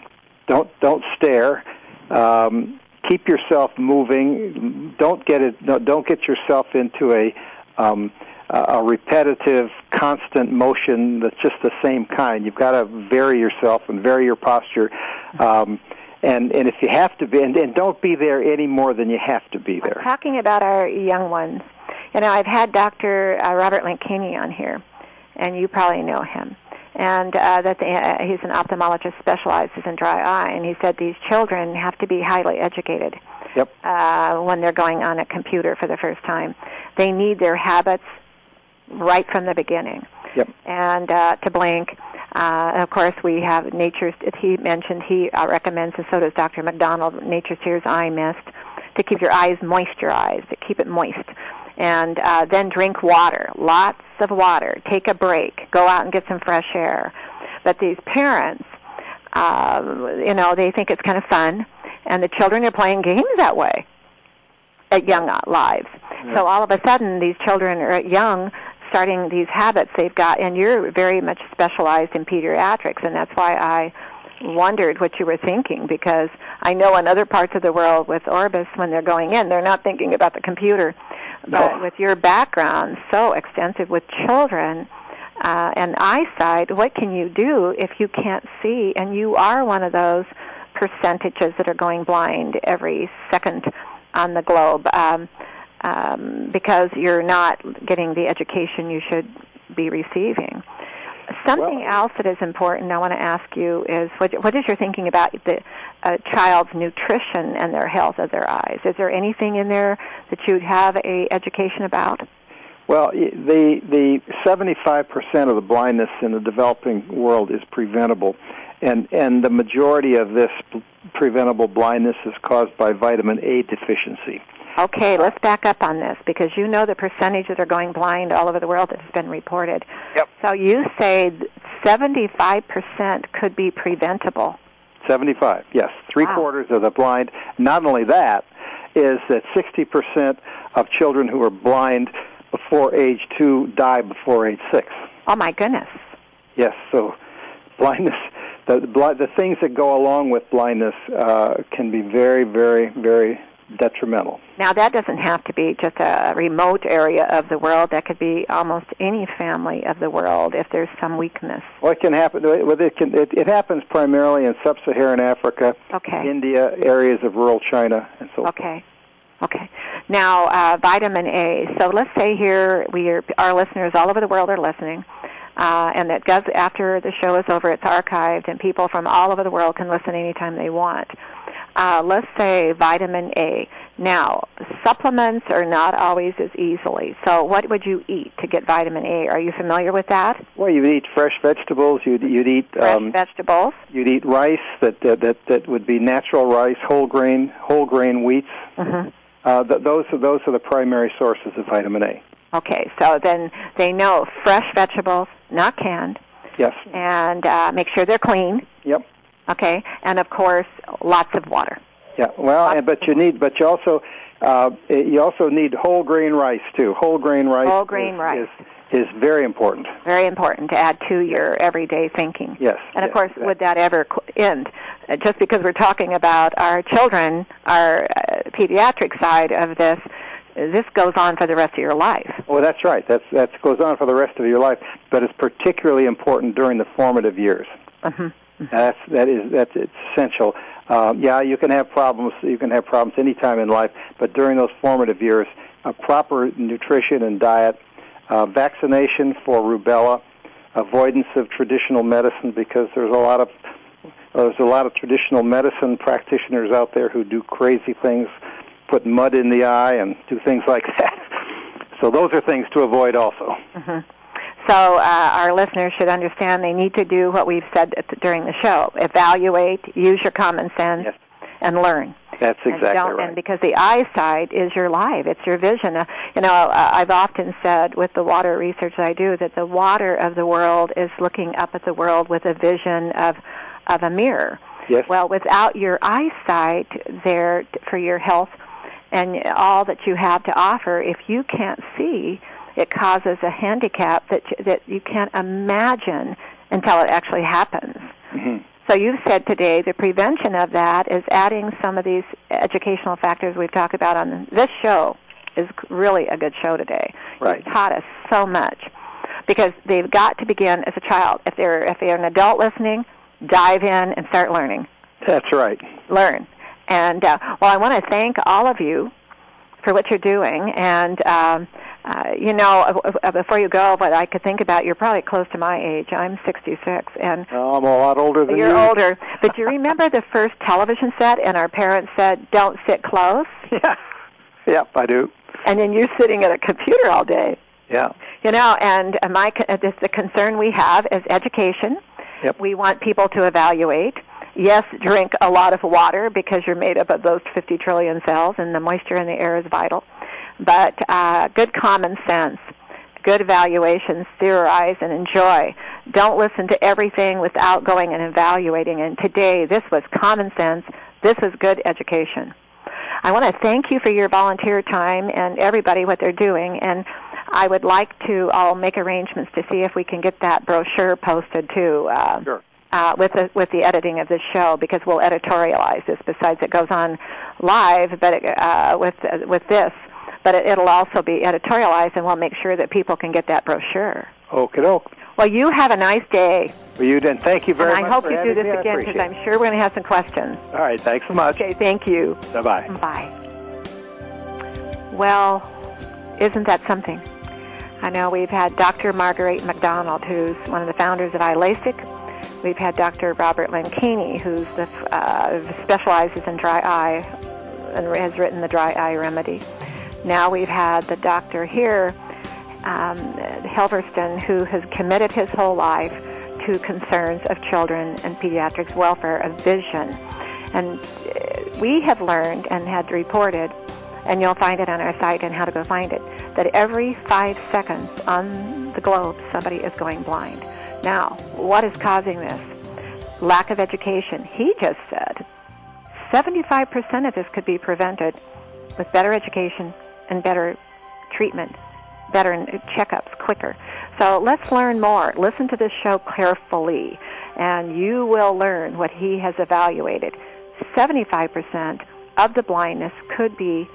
don't don't stare. Um, keep yourself moving. Don't get it. Don't get yourself into a um, a repetitive, constant motion that's just the same kind. You've got to vary yourself and vary your posture. Um, and and if you have to be, and, and don't be there any more than you have to be there. Talking about our young ones, you know, I've had Dr. Uh, Robert Latkany on here, and you probably know him. And uh, that the, uh, he's an ophthalmologist specializes in dry eye, and he said these children have to be highly educated Yep. uh, when they're going on a computer for the first time. They need their habits right from the beginning. Yep. And uh, to blink. Uh, and of course, we have Nature's. He mentioned he uh, recommends, and so does Dr. McDonald, Nature's Tears Eye Mist, to keep your eyes moisturized, to keep it moist. And uh, then drink water, lots of water. Take a break. Go out and get some fresh air. But these parents, uh, you know, they think it's kind of fun, and the children are playing games that way at young uh, lives. So all of a sudden, these children are young, starting these habits they've got, and you're very much specialized in pediatrics, and that's why I wondered what you were thinking because I know in other parts of the world with Orbis, when they're going in, they're not thinking about the computer. But with your background so extensive with children uh, and eyesight, what can you do if you can't see? And you are one of those percentages that are going blind every second on the globe um, um, because you're not getting the education you should be receiving. Something Well- else that is important I want to ask you is what, what is your thinking about the uh, child's nutrition and their health of their eyes? Is there anything in there that you'd have a education about? Well, the the 75% of the blindness in the developing world is preventable, and and the majority of this preventable blindness is caused by vitamin A deficiency. Okay, let's back up on this because you know the percentage that are going blind all over the world that has been reported. Yep. So you say 75% could be preventable. 75, yes, three Wow. quarters of the blind. Not only that, is that 60% of children who are blind before age two die before age six. Oh my goodness. Yes, so blindness, the the, the things that go along with blindness uh, can be very, very, very detrimental. Now that doesn't have to be just a remote area of the world. That could be almost any family of the world if there's some weakness. Well, it can happen. Well, it can. It, it happens primarily in sub-Saharan Africa, Okay. India, areas of rural China, and so forth. Okay. Okay. Now, uh, vitamin A. So let's say here we are, our listeners all over the world are listening, uh, and that does after the show is over, it's archived, and people from all over the world can listen anytime they want. Uh, let's say vitamin A. Now, supplements are not always as easily. So, what would you eat to get vitamin A? Are you familiar with that? Well, you'd eat fresh vegetables. You'd you'd eat Fresh um, vegetables. you'd eat rice that, that that that would be natural rice, whole grain, whole grain wheats. hmm Uh, th- those are those are the primary sources of vitamin A. Okay, so then they know fresh vegetables, not canned, Yes. and uh, make sure they're clean. Yep. Okay, and of course, lots of water. Yeah. Well, and, but you need, but you also, uh, you also need whole grain rice too. Whole grain rice. Whole grain is, rice. is, is very important. Very important to add to your everyday thinking. Yes. And of yes, course, exactly. would that ever end? Uh, Just because we're talking about our children, our uh, pediatric side of this, this goes on for the rest of your life. well, that's right. That's that goes on for the rest of your life, but it's particularly important during the formative years. Mm-hmm. That's that is that's it's essential. Um, yeah, you can have problems. You can have problems any time in life, but during those formative years, a proper nutrition and diet, uh, vaccination for rubella, avoidance of traditional medicine because there's a lot of there's a lot of traditional medicine practitioners out there who do crazy things, put mud in the eye and do things like that. So those are things to avoid also. Mm-hmm. So uh, our listeners should understand they need to do what we've said during the show: evaluate, use your common sense, Yes. and learn. That's exactly don't, right. And because the eyesight is your life, it's your vision. Uh, you know, uh, I've often said with the water research I do that the water of the world is looking up at the world with a vision of of a mirror. Yes. Well, without your eyesight there t- for your health and all that you have to offer, if you can't see, it causes a handicap that y- that you can't imagine until it actually happens. Mhm. So you've said today the prevention of that is adding some of these educational factors we've talked about on this show is really a good show today. Right. You've taught us so much because they've got to begin as a child. If they're if they're an adult listening, dive in and start learning. That's right. Learn. And uh, well, I want to thank all of you for what you're doing. And um, uh, you know, before you go, but I could think about you're probably close to my age. I'm 66, and Oh, I'm a lot older than you're you. older. But you remember the first television set, and our parents said, "Don't sit close," Yeah. Yep, I do. and then you're sitting at a computer all day. Yeah. You know, and uh, my uh, this, the concern we have is education. Yep. We want people to evaluate. Yes, drink a lot of water because you're made up of those 50 trillion cells, and the moisture in the air is vital. But uh, good common sense, good evaluations, theorize and enjoy. Don't listen to everything without going and evaluating. And today, this was common sense. This was good education. I want to thank you for your volunteer time and everybody what they're doing. And I would like to, I'll make arrangements to see if we can get that brochure posted too. Uh, Sure. Uh, with the with the editing of this show because we'll editorialize this. Besides, it goes on live, but it, uh, with uh, with this, but it, it'll also be editorialized, and we'll make sure that people can get that brochure. Okie doke. Well, you have a nice day, Well, you did. Thank you very and I hope you do this me. Again because I'm sure we're going to have some questions. All right. Thanks so much. Okay, thank you. Bye bye. Bye. Well, isn't that something? I know we've had Dr. Marguerite McDonald, who's one of the founders of iLASIK. We've had Dr. Robert Latkany, who's the, uh, specializes in dry eye and has written the dry eye remedy. Now we've had the doctor here, um, who has committed his whole life to concerns of children and pediatrics welfare of vision. And uh, we have learned and had reported, and you'll find it on our site and how to go find it, that every five seconds on the globe somebody is going blind. Now, what is causing this? Lack of education. He just said 75% of this could be prevented with better education and better treatment, better checkups quicker. So let's learn more. Listen to this show carefully, and you will learn what he has evaluated. 75% of the blindness could be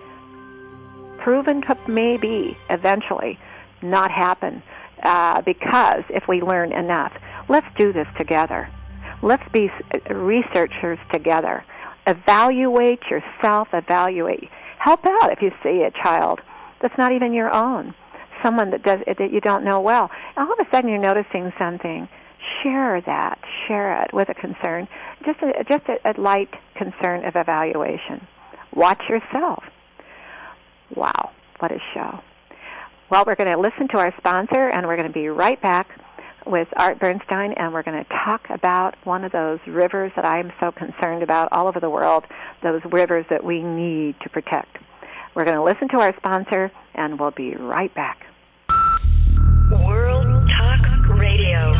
proven to maybe eventually not happen uh, because if we learn enough, let's do this together. Let's be researchers together. Evaluate yourself. Evaluate. Help out if you see a child that's not even your own, someone that does that you don't know well. All of a sudden, you're noticing something. Share that. Share it with a concern, just a, just a, a light concern of evaluation. Watch yourself. Wow, what a show. Well, we're going to listen to our sponsor, and we're going to be right back with Art Bernstein, and we're going to talk about one of those rivers that I am so concerned about all over the world, those rivers that we need to protect. We're going to listen to our sponsor, and we'll be right back. World Talk Radio.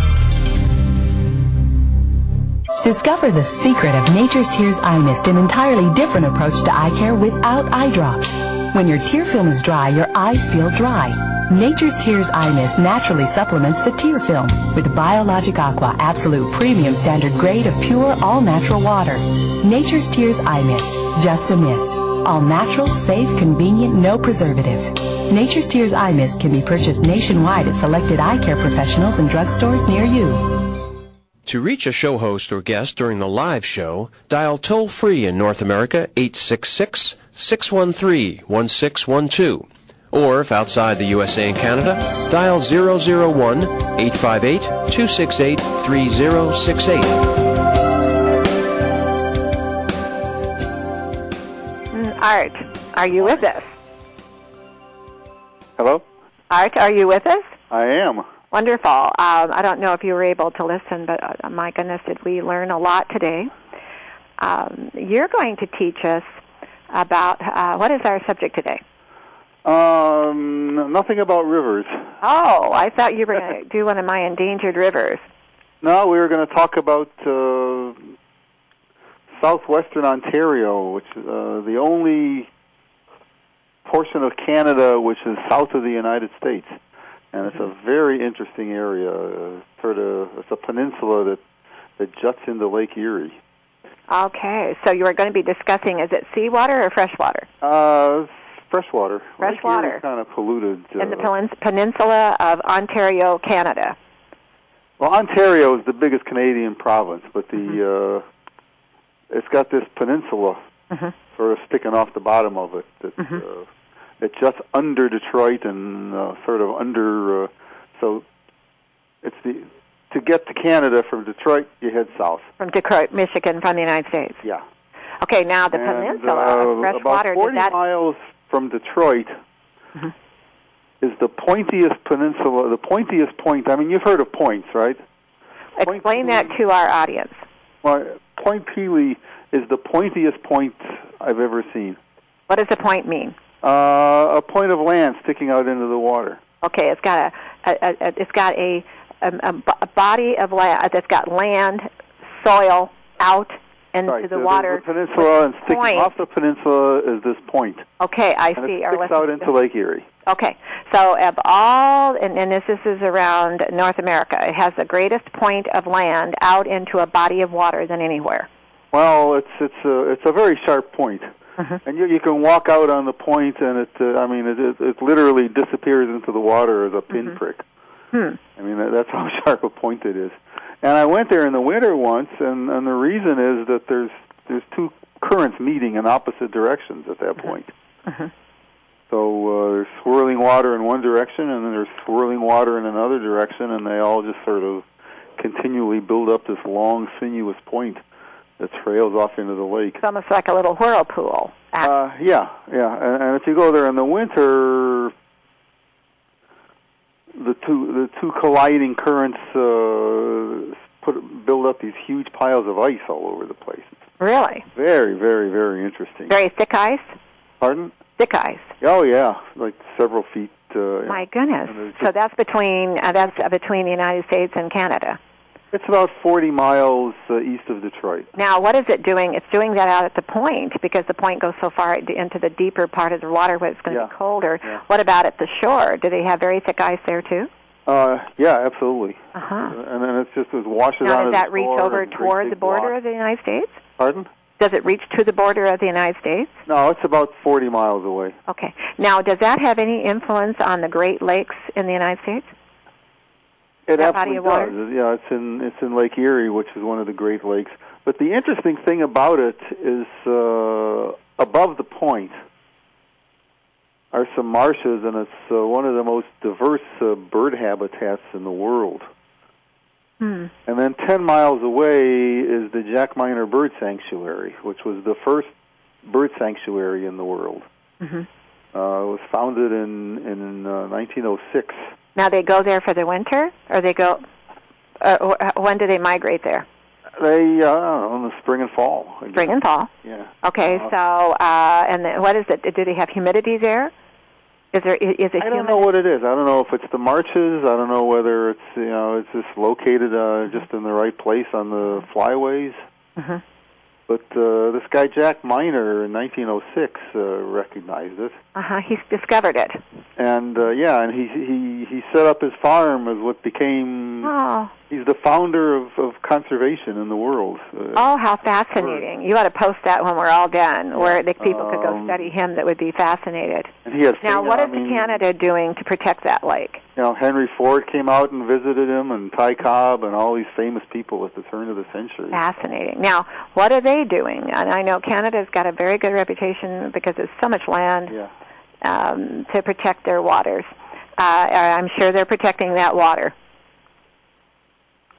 Discover the secret of Nature's Tears Eye Mist, an entirely different approach to eye care without eye drops. When your tear film is dry, your eyes feel dry. Nature's Tears Eye Mist naturally supplements the tear film with Biologic Aqua Absolute Premium Standard Grade of pure all-natural water. Nature's Tears Eye Mist, just a mist. All natural, safe, convenient, no preservatives. Nature's Tears Eye Mist can be purchased nationwide at selected eye care professionals and drugstores near you. To reach a show host or guest during the live show, dial toll free in North America 866 613 1612. Or if outside the USA and Canada, dial 001 858 268 3068. Art, are you with us? Hello? Art, are you with us? I am. Wonderful. Um, I don't know if you were able to listen, but uh, my goodness, did we learn a lot today? Um, you're going to teach us about uh, what is our subject today? Um, nothing about rivers. Oh, I thought you were going to do one of my endangered rivers. No, we were going to talk about uh, southwestern Ontario, which is uh, the only portion of Canada which is south of the United States, and it's a very interesting area. Sort of, it's a peninsula that that juts into Lake Erie. Okay, so you are going to be discussing is it seawater or freshwater? Uh, freshwater. Freshwater. kind of polluted. In the uh, peninsula of Ontario, Canada. Well, Ontario is the biggest Canadian province, but the Mm-hmm. uh, it's got this peninsula Mhm. sort of sticking off the bottom of it. That Mhm. uh, it's just under Detroit and uh, sort of under. Uh, so it's the to get to Canada from Detroit, you head south. From Detroit, Michigan, from the United States. Yeah. Okay, now the and, peninsula uh, freshwater, about 40 that miles from Detroit Mhm. is the pointiest peninsula. The pointiest point. I mean, you've heard of points, right? Point explain that to our audience? Well, Point Pelee is the pointiest point I've ever seen. What does the point mean? Uh, a point of land sticking out into the water. Okay, it's got a, a, a it's got a, a, a body of land that's got land, soil out into right. the There's water. The peninsula, and sticking point. off the peninsula is this point, Okay, I and see. it sticks out into Lake Erie. Okay, so of all, and, and this, this is around North America, it has the greatest point of land out into a body of water than anywhere. Well, it's it's a it's a very sharp point, Mhm. and you you can walk out on the point, and it uh, I mean it, it it literally disappears into the water as a pinprick. Hmm. I mean that, that's how sharp a point it is. And I went there in the winter once, and and the reason is that there's there's two currents meeting in opposite directions at that point. Mhm. So uh, there's swirling water in one direction, and then there's swirling water in another direction, and they all just sort of continually build up this long, sinuous point that trails off into the lake. It's almost like a little whirlpool. Uh, yeah, yeah, and, and if you go there in the winter, the two the two colliding currents uh, put build up these huge piles of ice all over the place. really? Very, very, very interesting. Very thick ice? Pardon? Thick ice. Oh yeah, like several feet. Uh, My goodness. So that's between uh, that's uh, between the United States and Canada. It's about 40 miles uh, east of Detroit. Now, what is it doing? It's doing that out at the point because the point goes so far into the deeper part of the water where it's going to Yeah. be colder. Yeah. What about at the shore? Do they have very thick ice there too? Uh, yeah, absolutely. Uh huh. And then it's just it washes Now, out does that reach over toward the border blocks. of the United States? Pardon? Does it reach to the border of the United States? No, it's about 40 miles away. Okay. Now, does that have any influence on the Great Lakes in the United States? It That body absolutely of water? does. Yeah, it's in it's in Lake Erie, which is one of the Great Lakes. But the interesting thing about it is uh, above the point are some marshes, and it's uh, one of the most diverse uh, bird habitats in the world. Hmm. And then 10 miles away is the Jack Miner Bird Sanctuary, which was the first bird sanctuary in the world. hmm Uh, it was founded in in uh, 1906. Now they go there for the winter, or they go. Uh, wh- when do they migrate there? They, uh, in the spring and fall. Spring and fall. Yeah. Okay, Uh, so uh, and then what is it? Do they have humidity there? Is there i- it I don't humid? know what it is. I don't know if it's the marches. I don't know whether it's you know it's just located uh, just in the right place on the flyways. Mhm. But uh, this guy Jack Miner in 1906 uh, recognized it. Uh-huh. He discovered it. and uh, yeah, and he he he set up his farm as what became. Oh, He's the founder of of conservation in the world. Uh, oh, how fascinating! You ought to post that when we're all done, where the people could go Um, study him. That would be fascinated. and he has Now, what I is mean, Canada doing to protect that lake? You know, Henry Ford came out and visited him, and Ty Cobb, and all these famous people at the turn of the century. Fascinating. Now, what are they doing? And I know Canada's got a very good reputation because there's so much land Yeah. um, to protect their waters. Uh, I'm sure they're protecting that water.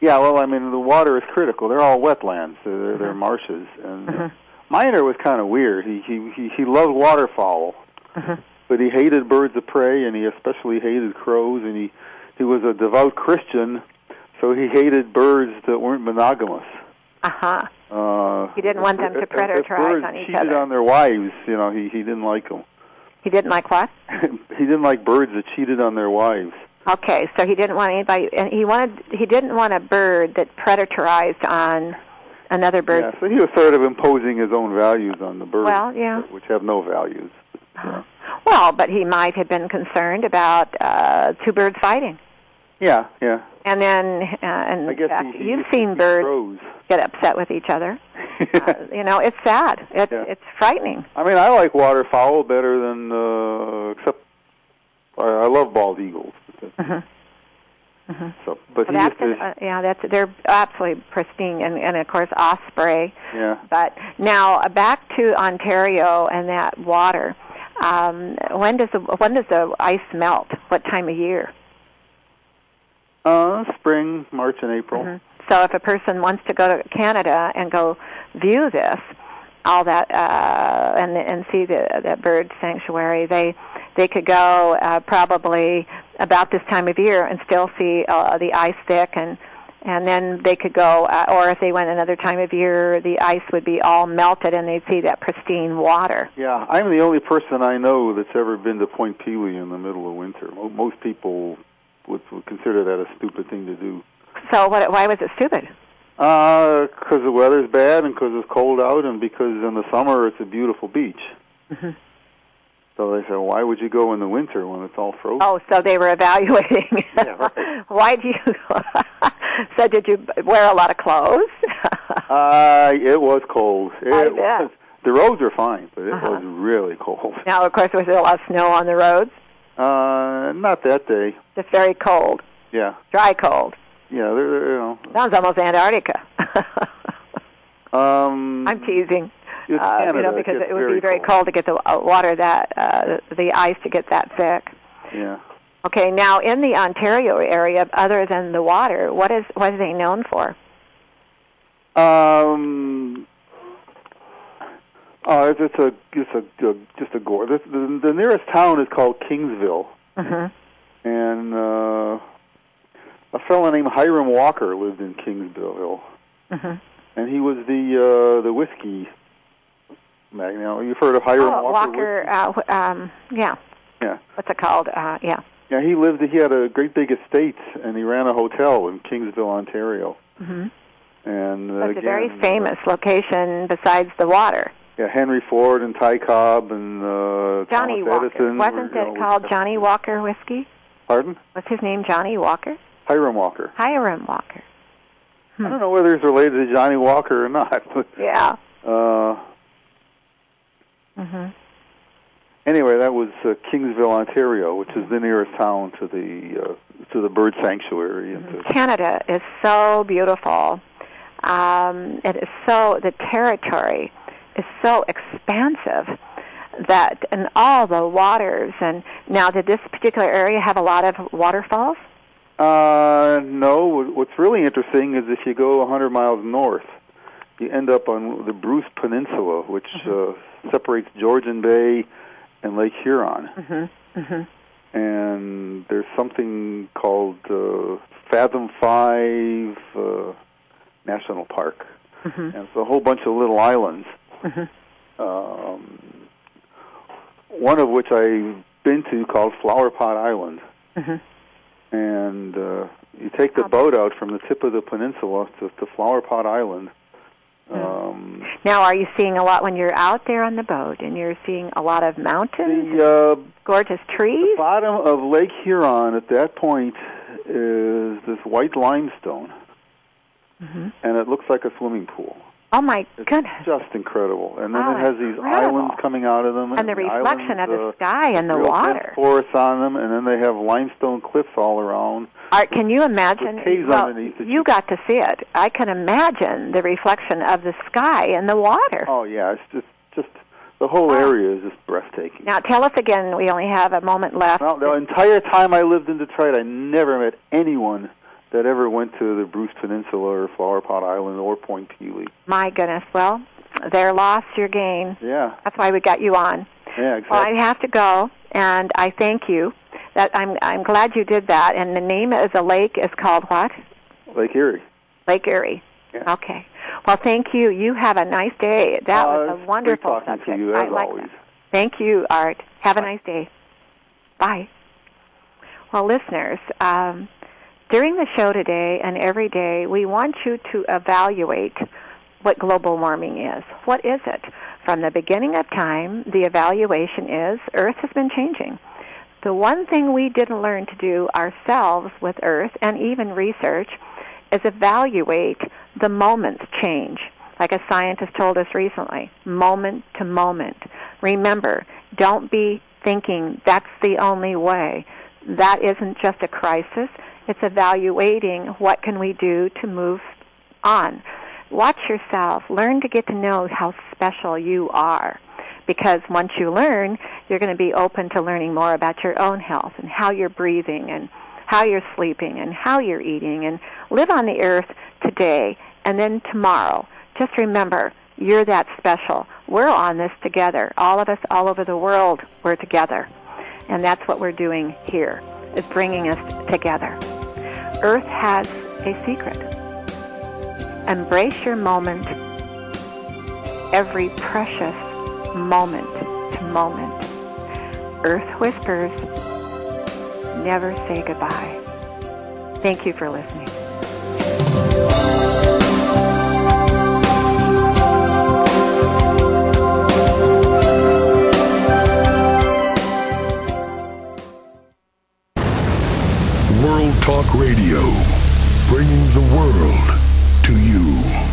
Yeah, well, I mean, the water is critical. They're all wetlands. They're, they're, they're marshes. And uh, Miner was kind of weird. He he he, he loved waterfowl, but he hated birds of prey, and he especially hated crows. And he he was a devout Christian, so he hated birds that weren't monogamous. Uh huh. Uh, He didn't want them to if- if- predatorize if birds on each cheated other. on their wives, you know, he he didn't like them. He didn't like what? he didn't like birds that cheated on their wives. Okay, so he didn't want anybody, and he wanted he didn't want a bird that predatorized on another bird. Yeah, so he was sort of imposing his own values on the birds, Well, yeah. which have no values. Uh-huh. Well, but he might have been concerned about uh, two birds fighting, Yeah, yeah. and then uh, and I guess uh, he, he you've to seen birds crows. get upset with each other. Uh, you know, it's sad. It's Yeah. it's frightening. I mean, I like waterfowl better than, uh, except I, I love bald eagles. Mhm. So, but Well, that's an, uh, yeah, that's they're absolutely pristine, and and of course osprey. yeah. But now uh, back to Ontario and that water. Um, when does the when does the ice melt? What time of year? Uh, spring, March, and April. Mhm. So if a person wants to go to Canada and go view this, all that uh, and and see the that bird sanctuary, they they could go uh, probably about this time of year and still see uh, the ice thick and and then they could go uh, or if they went another time of year the ice would be all melted and they'd see that pristine water Yeah, I'm the only person I know that's ever been to Point Pelee in the middle of winter. Most people would, would consider that a stupid thing to do. so what why was it stupid Because the weather's bad and because it's cold out and because in the summer it's a beautiful beach. Mhm. So they said, why would you go in the winter when it's all frozen? Oh, so they were evaluating. Yeah, right. Why do you? so did you wear a lot of clothes? Uh, it was cold. It I bet. was. The roads are fine, but it Uh-huh. was really cold. now, of course, was there a lot of snow on the roads? Uh, not that day. Just very cold, Yeah, dry cold. yeah. They're, they're, you know. Sounds almost Antarctica. Um, I'm teasing. Uh, you know, because gets it would be very cold to get the uh, water that uh, the ice to get that thick. Yeah. Okay, now in the Ontario area, other than the water, what is what are they known for? Um. Oh, it's, it's a it's a, a just a gore. The, the, the nearest town is called Kingsville, Mm-hmm. and uh, a fellow named Hiram Walker lived in Kingsville, Mm-hmm. and he was the uh, the whiskey magnate. Now, you've heard of Hiram Oh, Walker? Walker. Uh, um, yeah. Yeah. What's it called? Uh, yeah. Yeah, he lived. He had a great big estate, and he ran a hotel in Kingsville, Ontario. Mm-hmm. And uh, a again, very famous location besides the water. Yeah, Henry Ford and Ty Cobb and uh, Johnny Thomas Walker. Edison. Wasn't were, it know, called Johnny Walker whiskey? Pardon? Was his name Johnny Walker? Hiram Walker. Hiram Walker. Hmm. I don't know whether he's related to Johnny Walker or not. But, Yeah. uh, hmm anyway, that was uh, Kingsville, Ontario, which is the nearest town to the uh, to the bird sanctuary. And to, Canada is so beautiful. Um, it is so the territory is so expansive that and all the waters and now did this particular area have a lot of waterfalls? uh, no, what's really interesting is if you go 100 miles north, you end up on the Bruce Peninsula, which uh, separates Georgian Bay and Lake Huron. Mm-hmm. Mm-hmm. and there's something called uh, Fathom Five uh, National Park, Mm-hmm. and it's a whole bunch of little islands. Mm-hmm. Um, one of which I've been to called Flower Pot Island, Mm-hmm. and uh, you take the boat out from the tip of the peninsula to, to Flower Pot Island, Um, Now, are you seeing a lot when you're out there on the boat and you're seeing a lot of mountains, the uh, gorgeous trees? The bottom of Lake Huron at that point is this white limestone, hmm and it looks like a swimming pool. Oh my It's goodness! just incredible. And then Oh, it has these incredible. islands coming out of them, And the reflection islands, of the uh, sky and the water. forests on them, and then they have limestone cliffs all around. Art, can you imagine? Caves well, you you- got to see it. I can imagine the reflection of the sky and the water. Oh yeah, it's just just the whole area is just breathtaking. Now, tell us again. We only have a moment left. Well, the entire time I lived in Detroit, I never met anyone that ever went to the Bruce Peninsula or Flower Pot Island or Point Pelee. My goodness. Well, their loss, your gain. Yeah, That's why we got you on. yeah, Well, exactly. I have to go, and I thank you. That I'm I'm glad you did that. And the name of the lake is called what? Lake Erie. Lake Erie. Yeah. Okay. Well, thank you. You have a nice day. That Uh, was a great wonderful talking subject. To you, I like always. that. Thank you, Art. Have a nice day. Bye. Well, listeners, um, during the show today and every day, we want you to evaluate what global warming is. What is it? From the beginning of time, the evaluation is Earth has been changing. The one thing we didn't learn to do ourselves with Earth and even research is evaluate the moment's change. Like a scientist told us recently, moment to moment. Remember, don't be thinking that's the only way. That isn't just a crisis. It's evaluating what can we do to move on. Watch yourself. Learn to get to know how special you are. Because once you learn, you're going to be open to learning more about your own health and how you're breathing and how you're sleeping and how you're eating and live on the earth today and then tomorrow. Just remember, you're that special. We're on this together. All of us all over the world, we're together. And that's what we're doing here, is bringing us together. Earth has a secret. Embrace your moment, every precious moment to moment. Earth whispers, never say goodbye. Thank you for listening. Talk Radio, bringing the world to you.